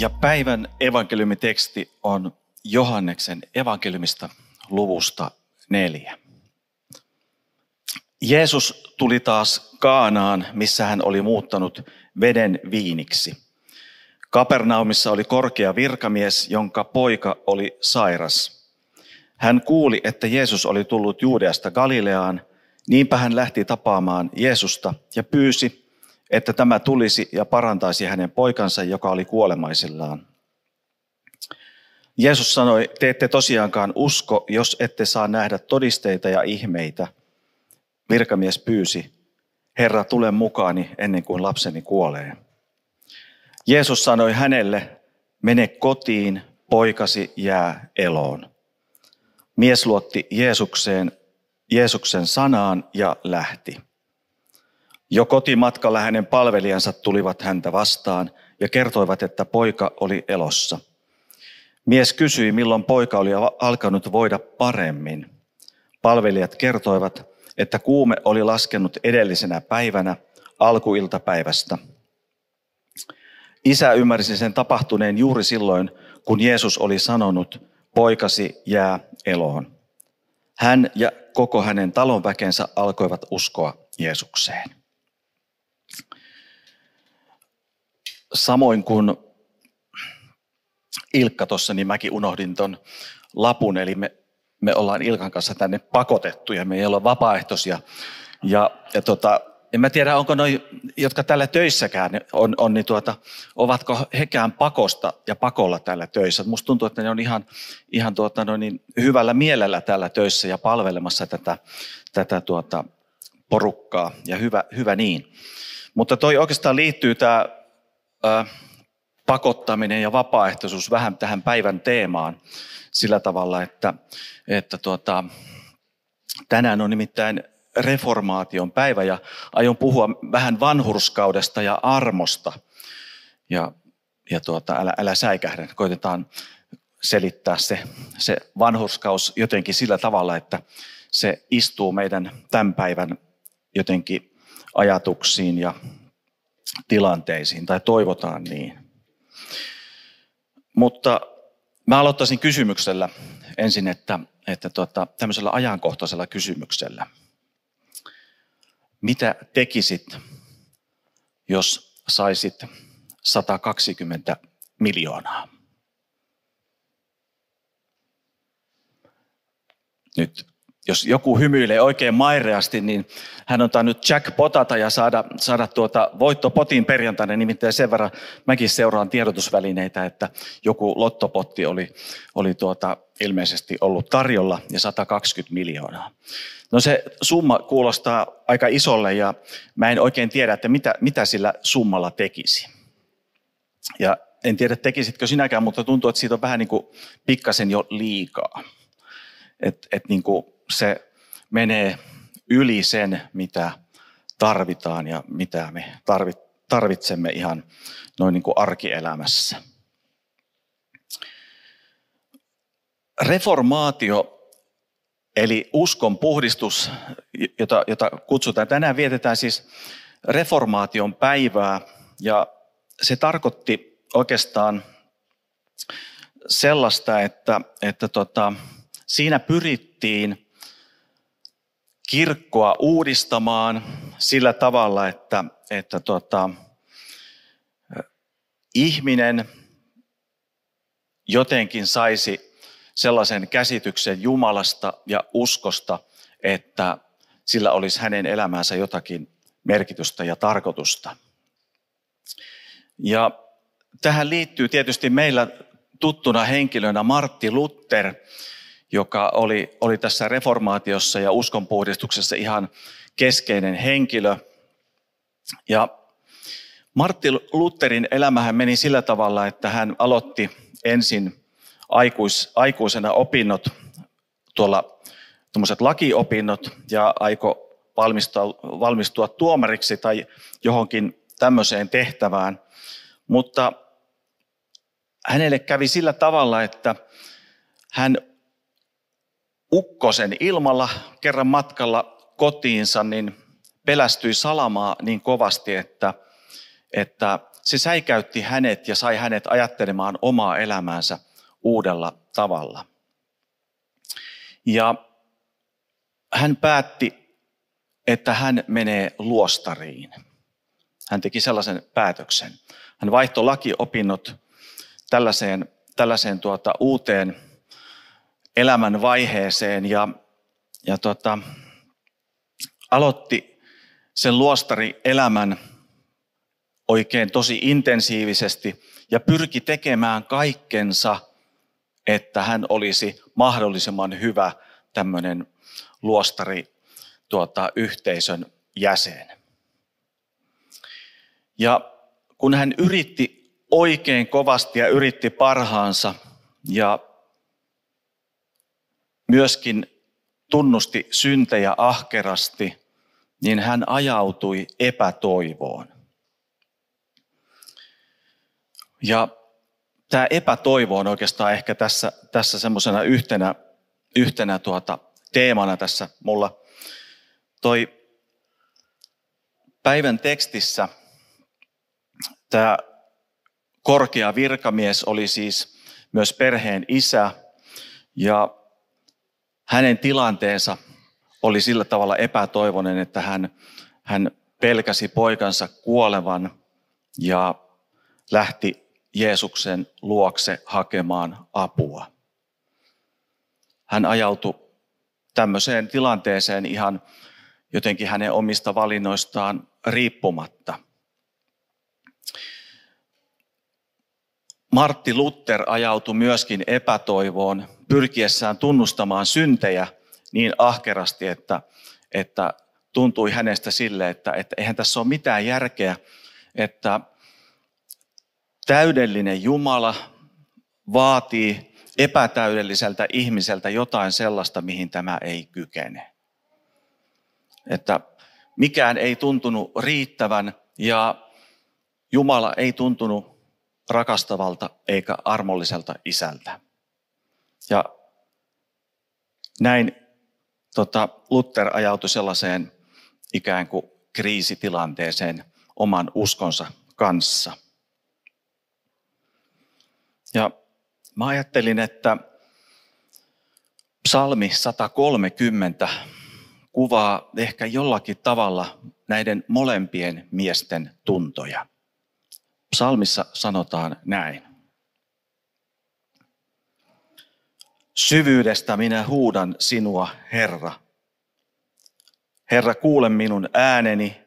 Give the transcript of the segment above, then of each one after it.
Ja päivän evankeliumiteksti on Johanneksen evankeliumista luvusta neljä. Jeesus tuli taas Kaanaan, missä hän oli muuttanut veden viiniksi. Kapernaumissa oli korkea virkamies, jonka poika oli sairas. Hän kuuli, että Jeesus oli tullut Juudeasta Galileaan, niinpä hän lähti tapaamaan Jeesusta ja pyysi, että tämä tulisi ja parantaisi hänen poikansa, joka oli kuolemaisillaan. Jeesus sanoi, te ette tosiaankaan usko, jos ette saa nähdä todisteita ja ihmeitä. Virkamies pyysi, Herra, tule mukaani ennen kuin lapseni kuolee. Jeesus sanoi hänelle, mene kotiin, poikasi jää eloon. Mies luotti Jeesukseen, Jeesuksen sanaan ja lähti. Jo kotimatkalla hänen palvelijansa tulivat häntä vastaan ja kertoivat, että poika oli elossa. Mies kysyi, milloin poika oli alkanut voida paremmin. Palvelijat kertoivat, että kuume oli laskenut edellisenä päivänä alkuiltapäivästä. Isä ymmärsi sen tapahtuneen juuri silloin, kun Jeesus oli sanonut, poikasi jää eloon. Hän ja koko hänen talonväkensä alkoivat uskoa Jeesukseen. Samoin kuin Ilkka tuossa, niin mäkin unohdin ton lapun, eli me, me ollaan Ilkan kanssa tänne pakotettuja, me ei olla vapaaehtoisia. Ja, ja tota, en mä tiedä, onko noi, jotka täällä töissäkään on, on niin tuota, ovatko hekään pakosta ja pakolla täällä töissä. Musta tuntuu, että ne on ihan, ihan tuota, no niin, hyvällä mielellä täällä töissä ja palvelemassa tätä, tätä tuota, porukkaa ja hyvä, hyvä niin. Mutta toi oikeastaan liittyy tämä pakottaminen ja vapaaehtoisuus vähän tähän päivän teemaan sillä tavalla, että, että tuota, tänään on nimittäin reformaation päivä ja aion puhua vähän vanhurskaudesta ja armosta. Ja, ja tuota, älä, älä säikähdä, koitetaan selittää se, se vanhurskaus jotenkin sillä tavalla, että se istuu meidän tämän päivän jotenkin ajatuksiin ja tilanteisiin, tai toivotaan niin. Mutta mä aloittaisin kysymyksellä ensin, että, että tuota, tämmöisellä ajankohtaisella kysymyksellä. Mitä tekisit, jos saisit 120 miljoonaa? Nyt jos joku hymyilee oikein maireasti, niin hän on tainnut jackpotata ja saada, saada tuota voittopotin perjantaina. Nimittäin sen verran mäkin seuraan tiedotusvälineitä, että joku lottopotti oli, oli tuota ilmeisesti ollut tarjolla ja 120 miljoonaa. No se summa kuulostaa aika isolle ja mä en oikein tiedä, että mitä, mitä sillä summalla tekisi. Ja en tiedä, tekisitkö sinäkään, mutta tuntuu, että siitä on vähän niin kuin pikkasen jo liikaa. Että et niin kuin se menee yli sen, mitä tarvitaan ja mitä me tarvitsemme ihan noin niin kuin arkielämässä. Reformaatio, eli uskon puhdistus, jota, jota kutsutaan. Tänään vietetään siis reformaation päivää ja se tarkoitti oikeastaan sellaista, että, että tota, siinä pyrittiin kirkkoa uudistamaan sillä tavalla, että, että tota, ihminen jotenkin saisi sellaisen käsityksen Jumalasta ja uskosta, että sillä olisi hänen elämäänsä jotakin merkitystä ja tarkoitusta. Ja tähän liittyy tietysti meillä tuttuna henkilönä Martti Luther, joka oli, oli tässä reformaatiossa ja uskonpuhdistuksessa ihan keskeinen henkilö. Ja Martti Lutherin elämähän meni sillä tavalla, että hän aloitti ensin aikuis, aikuisena opinnot, tuolla tuommoiset lakiopinnot ja aiko valmistua, valmistua tuomariksi tai johonkin tämmöiseen tehtävään. Mutta hänelle kävi sillä tavalla, että hän ukkosen ilmalla kerran matkalla kotiinsa, niin pelästyi salamaa niin kovasti, että, että se säikäytti hänet ja sai hänet ajattelemaan omaa elämäänsä uudella tavalla. Ja hän päätti, että hän menee luostariin. Hän teki sellaisen päätöksen. Hän vaihtoi lakiopinnot tällaiseen, tällaiseen tuota, uuteen elämän vaiheeseen ja, ja tuota, aloitti sen luostarielämän oikein tosi intensiivisesti ja pyrki tekemään kaikkensa, että hän olisi mahdollisimman hyvä tämmöinen luostari tuota, yhteisön jäsen. Ja kun hän yritti oikein kovasti ja yritti parhaansa ja myöskin tunnusti syntejä ahkerasti, niin hän ajautui epätoivoon. Ja tämä epätoivo on oikeastaan ehkä tässä, tässä semmoisena yhtenä, yhtenä tuota teemana tässä mulla. Toi päivän tekstissä tämä korkea virkamies oli siis myös perheen isä ja hänen tilanteensa oli sillä tavalla epätoivoinen, että hän, hän pelkäsi poikansa kuolevan ja lähti Jeesuksen luokse hakemaan apua. Hän ajautui tämmöiseen tilanteeseen ihan jotenkin hänen omista valinnoistaan riippumatta. Martti Luther ajautui myöskin epätoivoon pyrkiessään tunnustamaan syntejä niin ahkerasti, että, että tuntui hänestä sille, että, että eihän tässä ole mitään järkeä, että täydellinen Jumala vaatii epätäydelliseltä ihmiseltä jotain sellaista, mihin tämä ei kykene. Että mikään ei tuntunut riittävän ja Jumala ei tuntunut rakastavalta eikä armolliselta isältä. Ja näin tota, Luther ajautui sellaiseen ikään kuin kriisitilanteeseen oman uskonsa kanssa. Ja mä ajattelin, että psalmi 130 kuvaa ehkä jollakin tavalla näiden molempien miesten tuntoja. Psalmissa sanotaan näin. Syvyydestä minä huudan sinua, Herra. Herra, kuule minun ääneni,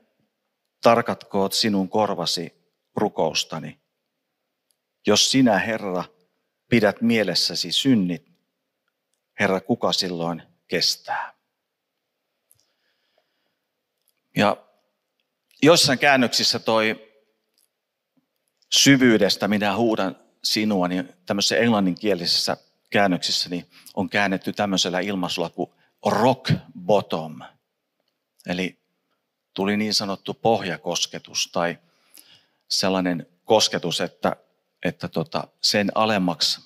tarkatkoot sinun korvasi rukoustani. Jos sinä, Herra, pidät mielessäsi synnit, Herra, kuka silloin kestää? Ja jossain käännöksissä toi syvyydestä minä huudan sinua, niin tämmöisessä englanninkielisessä käännöksissä niin on käännetty tämmöisellä ilmaisulla kuin rock bottom. Eli tuli niin sanottu pohjakosketus tai sellainen kosketus, että, että tota, sen alemmaksi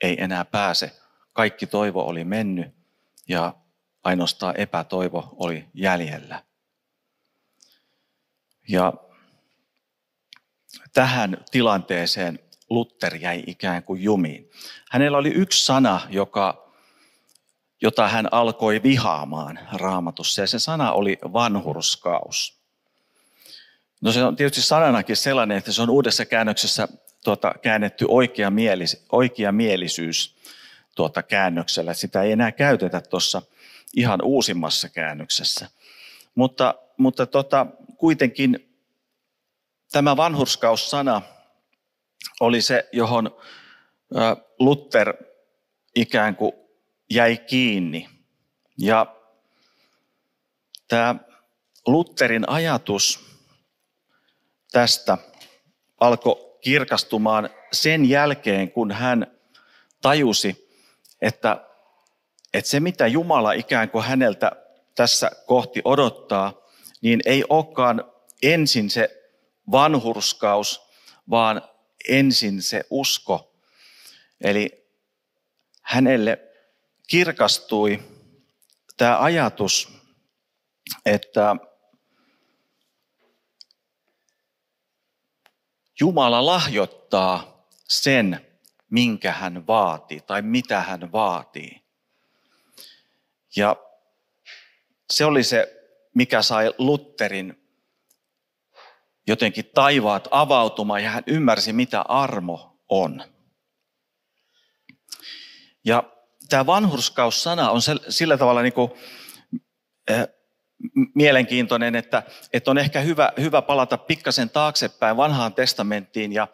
ei enää pääse. Kaikki toivo oli mennyt ja ainoastaan epätoivo oli jäljellä. Ja tähän tilanteeseen Luther jäi ikään kuin jumiin. Hänellä oli yksi sana, joka, jota hän alkoi vihaamaan raamatussa, ja se sana oli vanhurskaus. No se on tietysti sananakin sellainen, että se on uudessa käännöksessä tuota, käännetty oikea, mielis, oikea mielisyys tuota käännöksellä. Sitä ei enää käytetä tuossa ihan uusimmassa käännöksessä. Mutta, mutta tota, kuitenkin tämä vanhurskaus-sana oli se, johon Luther ikään kuin jäi kiinni. Ja tämä Lutherin ajatus tästä alkoi kirkastumaan sen jälkeen, kun hän tajusi, että, että se mitä Jumala ikään kuin häneltä tässä kohti odottaa, niin ei olekaan ensin se vanhurskaus, vaan ensin se usko. Eli hänelle kirkastui tämä ajatus, että Jumala lahjoittaa sen, minkä hän vaatii tai mitä hän vaatii. Ja se oli se, mikä sai Lutterin jotenkin taivaat avautumaan ja hän ymmärsi, mitä armo on. Ja tämä vanhurskaus-sana on sillä tavalla niin kuin, äh, mielenkiintoinen, että, että on ehkä hyvä, hyvä palata pikkasen taaksepäin vanhaan testamenttiin ja,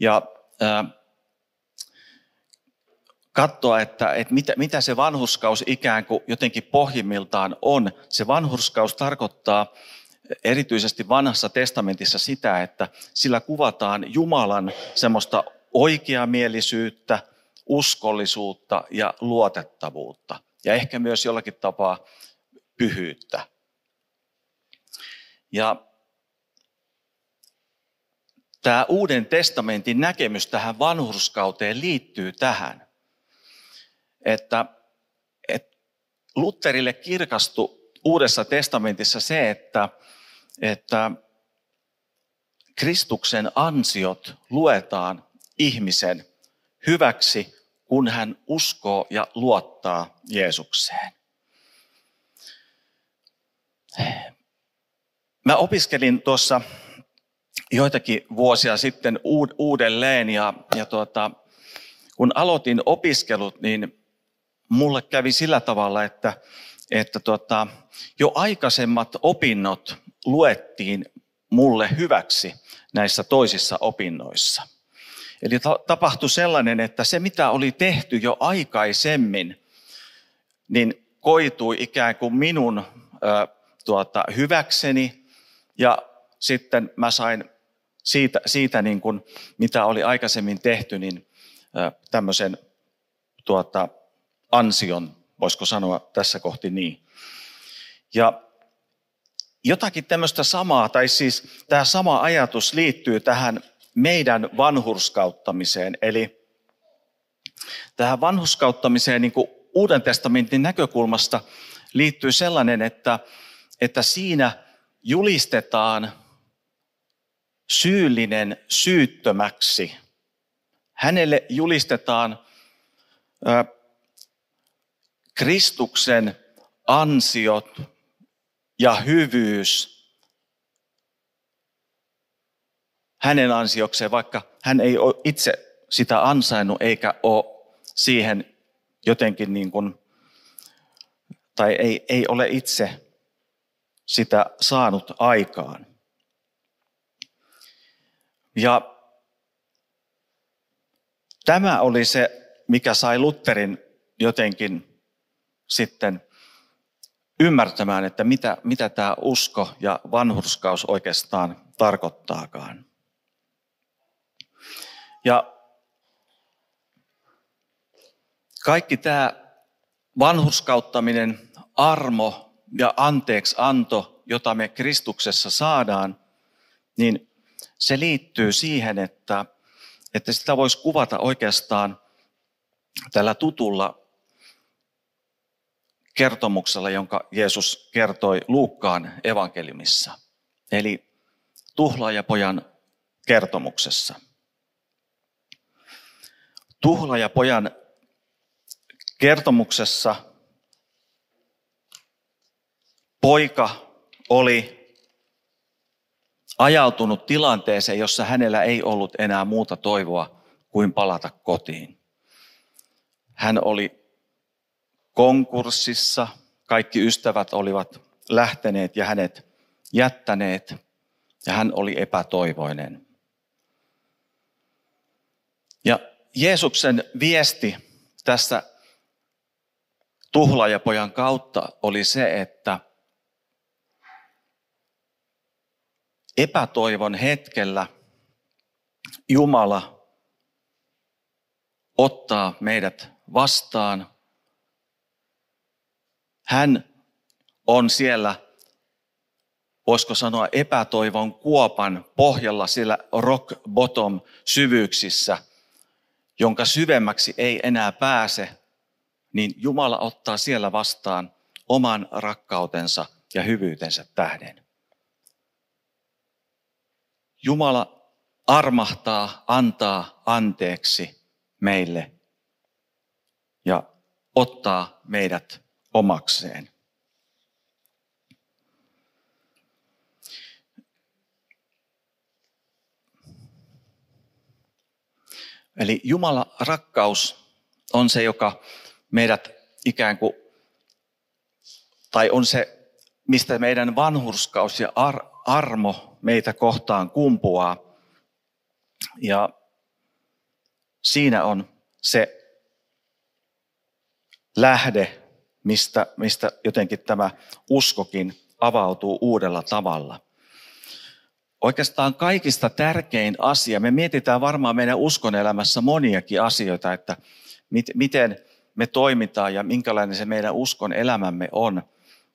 ja äh, katsoa, että, että mitä, mitä se vanhurskaus ikään kuin jotenkin pohjimmiltaan on. Se vanhurskaus tarkoittaa erityisesti vanhassa testamentissa sitä, että sillä kuvataan Jumalan semmoista oikeamielisyyttä, uskollisuutta ja luotettavuutta. Ja ehkä myös jollakin tapaa pyhyyttä. Ja tämä Uuden testamentin näkemys tähän vanhurskauteen liittyy tähän, että, että Lutterille kirkastui Uudessa testamentissa se, että, että Kristuksen ansiot luetaan ihmisen hyväksi, kun hän uskoo ja luottaa Jeesukseen. Mä opiskelin tuossa joitakin vuosia sitten uudelleen ja, ja tuota, kun aloitin opiskelut, niin mulle kävi sillä tavalla, että, että tuota, jo aikaisemmat opinnot luettiin mulle hyväksi näissä toisissa opinnoissa. Eli tapahtui sellainen, että se mitä oli tehty jo aikaisemmin, niin koitui ikään kuin minun ö, tuota, hyväkseni ja sitten mä sain siitä, siitä niin kuin, mitä oli aikaisemmin tehty, niin tämmöisen tuota, ansion, voisiko sanoa tässä kohti niin. Ja jotakin tämmöistä samaa, tai siis tämä sama ajatus liittyy tähän meidän vanhurskauttamiseen. Eli tähän vanhurskauttamiseen niin kuin Uuden testamentin näkökulmasta liittyy sellainen, että, että siinä julistetaan syyllinen syyttömäksi. Hänelle julistetaan Kristuksen ansiot ja hyvyys hänen ansiokseen, vaikka hän ei ole itse sitä ansainnut eikä ole siihen jotenkin niin kuin, tai ei, ei ole itse sitä saanut aikaan. Ja tämä oli se, mikä sai Lutterin jotenkin sitten ymmärtämään, että mitä, mitä tämä usko ja vanhurskaus oikeastaan tarkoittaakaan. Ja kaikki tämä vanhurskauttaminen, armo ja anteeksi anto, jota me Kristuksessa saadaan, niin se liittyy siihen, että, että sitä voisi kuvata oikeastaan tällä tutulla kertomuksella, jonka Jeesus kertoi Luukkaan evankeliumissa, eli tuhlaajapojan kertomuksessa. Tuhlaajapojan kertomuksessa poika oli ajautunut tilanteeseen, jossa hänellä ei ollut enää muuta toivoa kuin palata kotiin. Hän oli konkurssissa. Kaikki ystävät olivat lähteneet ja hänet jättäneet ja hän oli epätoivoinen. Ja Jeesuksen viesti tässä tuhlaajapojan kautta oli se, että epätoivon hetkellä Jumala ottaa meidät vastaan. Hän on siellä, voisiko sanoa, epätoivon kuopan pohjalla siellä rock bottom syvyyksissä, jonka syvemmäksi ei enää pääse, niin Jumala ottaa siellä vastaan oman rakkautensa ja hyvyytensä tähden. Jumala armahtaa, antaa anteeksi meille ja ottaa meidät omakseen. Eli Jumala rakkaus on se, joka meidät ikään kuin, tai on se, mistä meidän vanhurskaus ja ar- armo meitä kohtaan kumpuaa. Ja siinä on se lähde, mistä, mistä jotenkin tämä uskokin avautuu uudella tavalla. Oikeastaan kaikista tärkein asia, me mietitään varmaan meidän uskonelämässä moniakin asioita, että mit, miten me toimitaan ja minkälainen se meidän uskon elämämme on.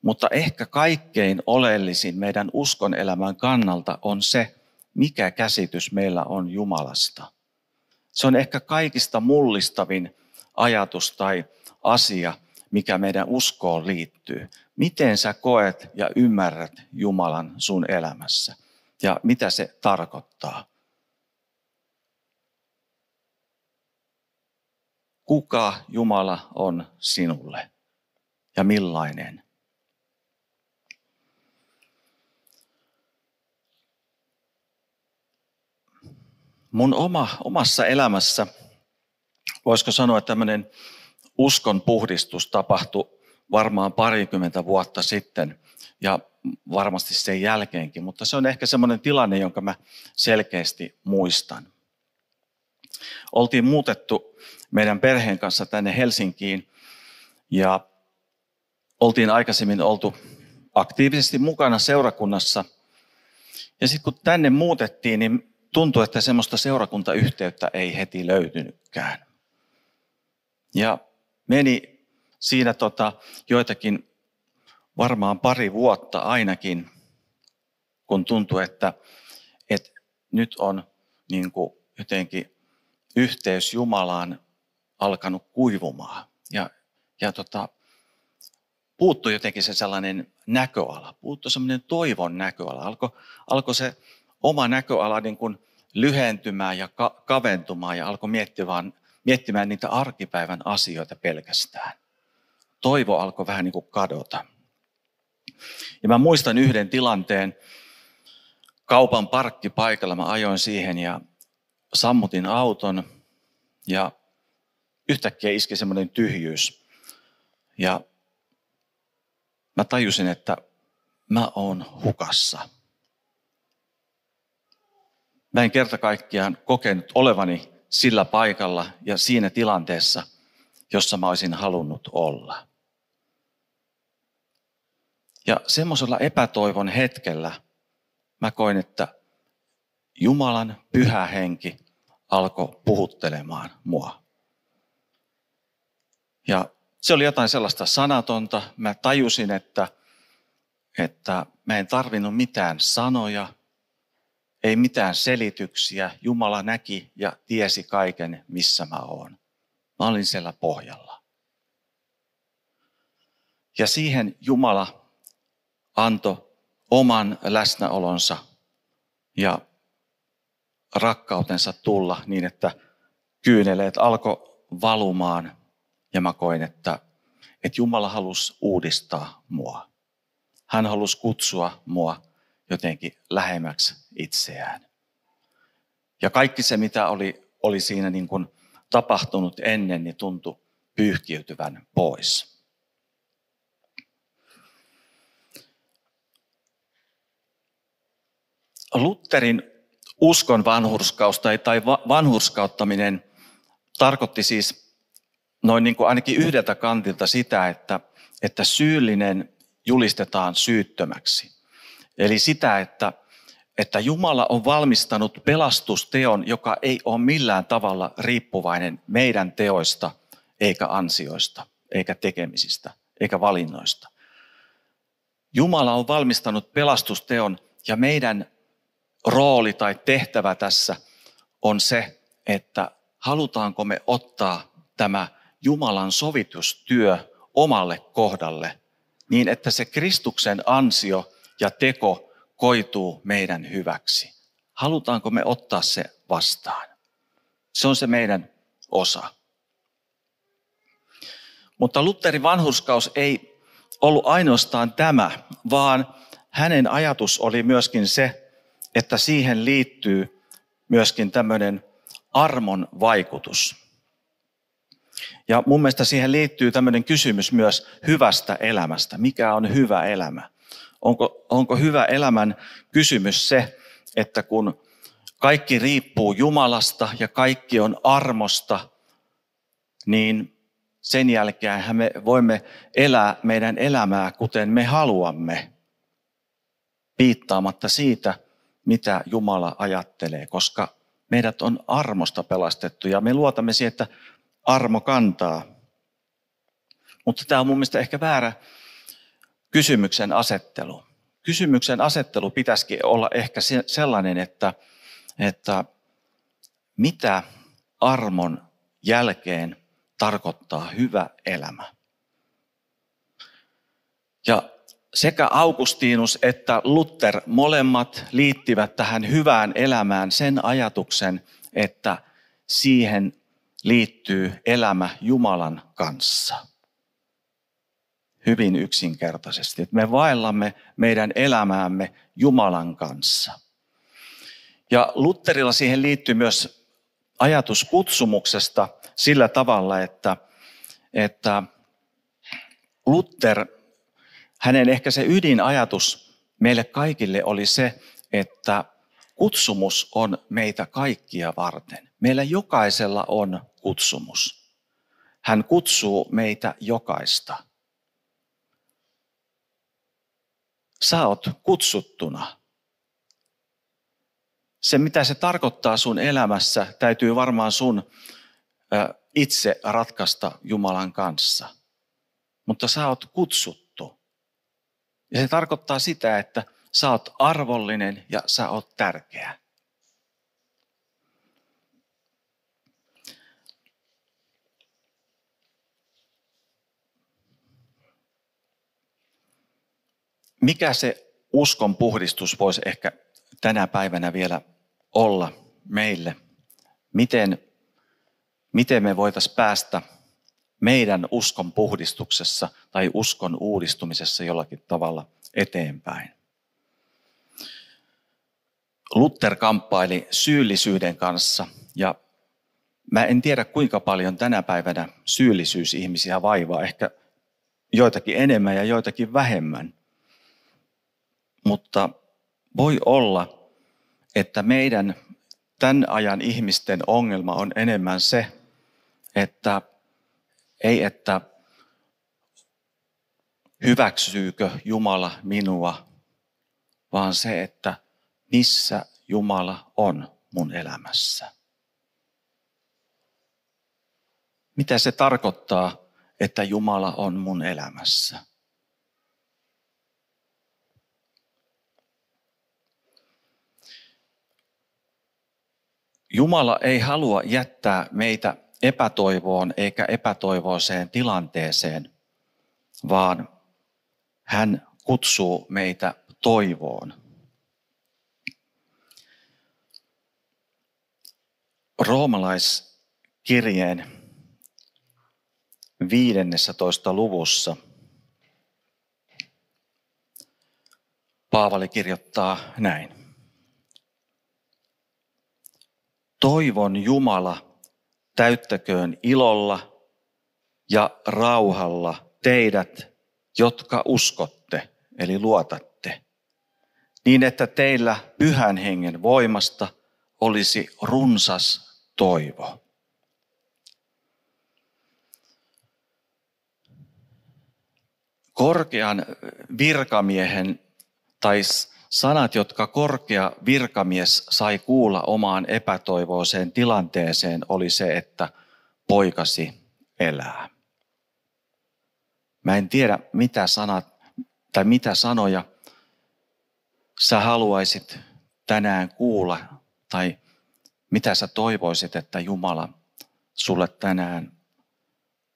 Mutta ehkä kaikkein oleellisin meidän uskon elämän kannalta on se, mikä käsitys meillä on Jumalasta. Se on ehkä kaikista mullistavin ajatus tai asia, mikä meidän uskoon liittyy. Miten sä koet ja ymmärrät Jumalan sun elämässä ja mitä se tarkoittaa. Kuka Jumala on sinulle ja millainen? mun oma, omassa elämässä, voisiko sanoa, tämmöinen uskon puhdistus tapahtui varmaan parikymmentä vuotta sitten ja varmasti sen jälkeenkin, mutta se on ehkä semmoinen tilanne, jonka mä selkeästi muistan. Oltiin muutettu meidän perheen kanssa tänne Helsinkiin ja oltiin aikaisemmin oltu aktiivisesti mukana seurakunnassa. Ja sitten kun tänne muutettiin, niin tuntui, että semmoista seurakuntayhteyttä ei heti löytynytkään. Ja meni siinä tota, joitakin, varmaan pari vuotta ainakin, kun tuntui, että, että nyt on niin kuin jotenkin yhteys Jumalaan alkanut kuivumaan. Ja, ja tota, puuttui jotenkin se sellainen näköala, puuttui sellainen toivon näköala. Alkoi alko se oma näköala niin kuin lyhentymään ja ka- kaventumaan ja alkoi miettimään, miettimään niitä arkipäivän asioita pelkästään. Toivo alkoi vähän niin kuin kadota. Ja mä muistan yhden tilanteen kaupan parkkipaikalla. Mä ajoin siihen ja sammutin auton ja yhtäkkiä iski semmoinen tyhjyys. Ja mä tajusin, että mä oon hukassa. Mä en kerta kaikkiaan kokenut olevani sillä paikalla ja siinä tilanteessa, jossa mä olisin halunnut olla. Ja semmoisella epätoivon hetkellä mä koin, että Jumalan pyhä henki alkoi puhuttelemaan mua. Ja se oli jotain sellaista sanatonta. Mä tajusin, että, että mä en tarvinnut mitään sanoja – ei mitään selityksiä. Jumala näki ja tiesi kaiken, missä mä oon. Mä olin siellä pohjalla. Ja siihen Jumala antoi oman läsnäolonsa ja rakkautensa tulla niin, että kyyneleet alkoi valumaan ja mä koin, että, että Jumala halusi uudistaa mua. Hän halusi kutsua mua jotenkin lähemmäksi itseään. Ja kaikki se, mitä oli, oli siinä niin kuin tapahtunut ennen, niin tuntui pyyhkiytyvän pois. Lutterin uskon vanhurskaus tai, tai vanhurskauttaminen tarkoitti siis noin niin kuin ainakin yhdeltä kantilta sitä, että, että syyllinen julistetaan syyttömäksi. Eli sitä, että että Jumala on valmistanut pelastusteon, joka ei ole millään tavalla riippuvainen meidän teoista, eikä ansioista, eikä tekemisistä, eikä valinnoista. Jumala on valmistanut pelastusteon ja meidän rooli tai tehtävä tässä on se, että halutaanko me ottaa tämä Jumalan sovitustyö omalle kohdalle niin, että se Kristuksen ansio ja teko koituu meidän hyväksi. Halutaanko me ottaa se vastaan? Se on se meidän osa. Mutta Lutherin vanhurskaus ei ollut ainoastaan tämä, vaan hänen ajatus oli myöskin se, että siihen liittyy myöskin tämmöinen armon vaikutus. Ja mun mielestä siihen liittyy tämmöinen kysymys myös hyvästä elämästä. Mikä on hyvä elämä? Onko, onko hyvä elämän kysymys se, että kun kaikki riippuu Jumalasta ja kaikki on armosta, niin sen jälkeen me voimme elää meidän elämää kuten me haluamme, piittaamatta siitä, mitä Jumala ajattelee, koska meidät on armosta pelastettu ja me luotamme siihen, että armo kantaa. Mutta tämä on mun mielestä ehkä väärä kysymyksen asettelu. Kysymyksen asettelu pitäisikin olla ehkä sellainen, että, että mitä armon jälkeen tarkoittaa hyvä elämä. Ja sekä Augustinus että Luther molemmat liittivät tähän hyvään elämään sen ajatuksen, että siihen liittyy elämä Jumalan kanssa. Hyvin yksinkertaisesti, että me vaellamme meidän elämäämme Jumalan kanssa. Ja Lutterilla siihen liittyy myös ajatus kutsumuksesta sillä tavalla, että, että Luther, hänen ehkä se ydinajatus meille kaikille oli se, että kutsumus on meitä kaikkia varten. Meillä jokaisella on kutsumus. Hän kutsuu meitä jokaista. Sä oot kutsuttuna. Se, mitä se tarkoittaa sun elämässä, täytyy varmaan sun itse ratkaista Jumalan kanssa. Mutta sä oot kutsuttu. Ja se tarkoittaa sitä, että sä oot arvollinen ja sä oot tärkeä. Mikä se uskon puhdistus voisi ehkä tänä päivänä vielä olla meille? Miten, miten me voitaisiin päästä meidän uskon puhdistuksessa tai uskon uudistumisessa jollakin tavalla eteenpäin? Luther kamppaili syyllisyyden kanssa ja mä en tiedä kuinka paljon tänä päivänä syyllisyys ihmisiä vaivaa, ehkä joitakin enemmän ja joitakin vähemmän. Mutta voi olla, että meidän tämän ajan ihmisten ongelma on enemmän se, että ei että hyväksyykö Jumala minua, vaan se, että missä Jumala on mun elämässä. Mitä se tarkoittaa, että Jumala on mun elämässä? Jumala ei halua jättää meitä epätoivoon eikä epätoivoiseen tilanteeseen, vaan hän kutsuu meitä toivoon. Roomalaiskirjeen 15. luvussa Paavali kirjoittaa näin. Toivon Jumala täyttäköön ilolla ja rauhalla teidät, jotka uskotte, eli luotatte, niin että teillä pyhän hengen voimasta olisi runsas toivo. Korkean virkamiehen tai sanat, jotka korkea virkamies sai kuulla omaan epätoivoiseen tilanteeseen, oli se, että poikasi elää. Mä en tiedä, mitä sanat tai mitä sanoja sä haluaisit tänään kuulla tai mitä sä toivoisit, että Jumala sulle tänään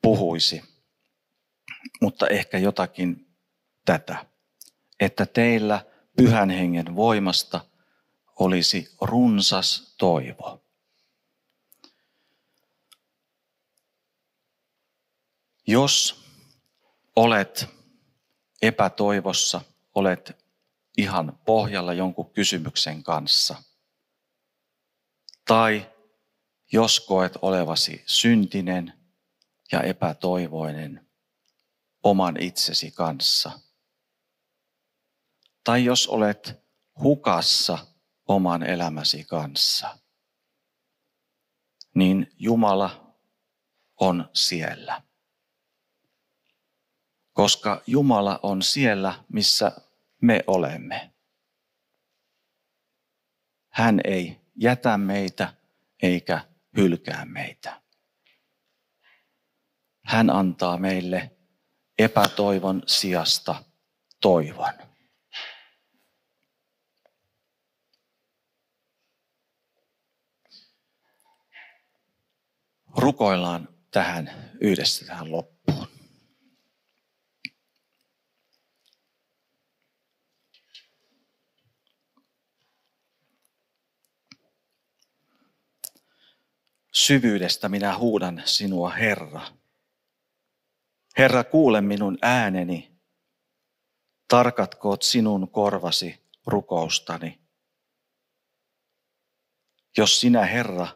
puhuisi. Mutta ehkä jotakin tätä, että teillä pyhän hengen voimasta olisi runsas toivo. Jos olet epätoivossa, olet ihan pohjalla jonkun kysymyksen kanssa. Tai jos koet olevasi syntinen ja epätoivoinen oman itsesi kanssa. Tai jos olet hukassa oman elämäsi kanssa, niin Jumala on siellä. Koska Jumala on siellä, missä me olemme. Hän ei jätä meitä eikä hylkää meitä. Hän antaa meille epätoivon sijasta toivon. Rukoillaan tähän yhdessä tähän loppuun. syvyydestä minä huudan sinua, Herra. Herra, kuule minun ääneni. Tarkatkoot sinun korvasi rukoustani. Jos sinä, Herra,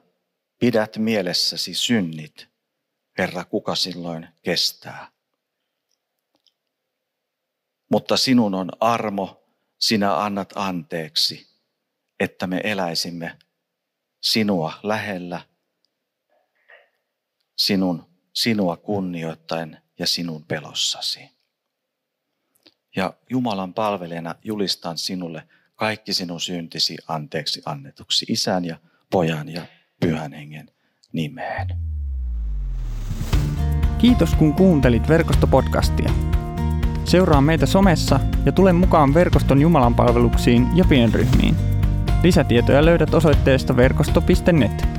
pidät mielessäsi synnit, Herra, kuka silloin kestää? Mutta sinun on armo, sinä annat anteeksi, että me eläisimme sinua lähellä sinun, sinua kunnioittaen ja sinun pelossasi. Ja Jumalan palvelijana julistan sinulle kaikki sinun syntisi anteeksi annetuksi isän ja pojan ja pyhän hengen nimeen. Kiitos kun kuuntelit verkostopodcastia. Seuraa meitä somessa ja tule mukaan verkoston Jumalan palveluksiin ja pienryhmiin. Lisätietoja löydät osoitteesta verkosto.net.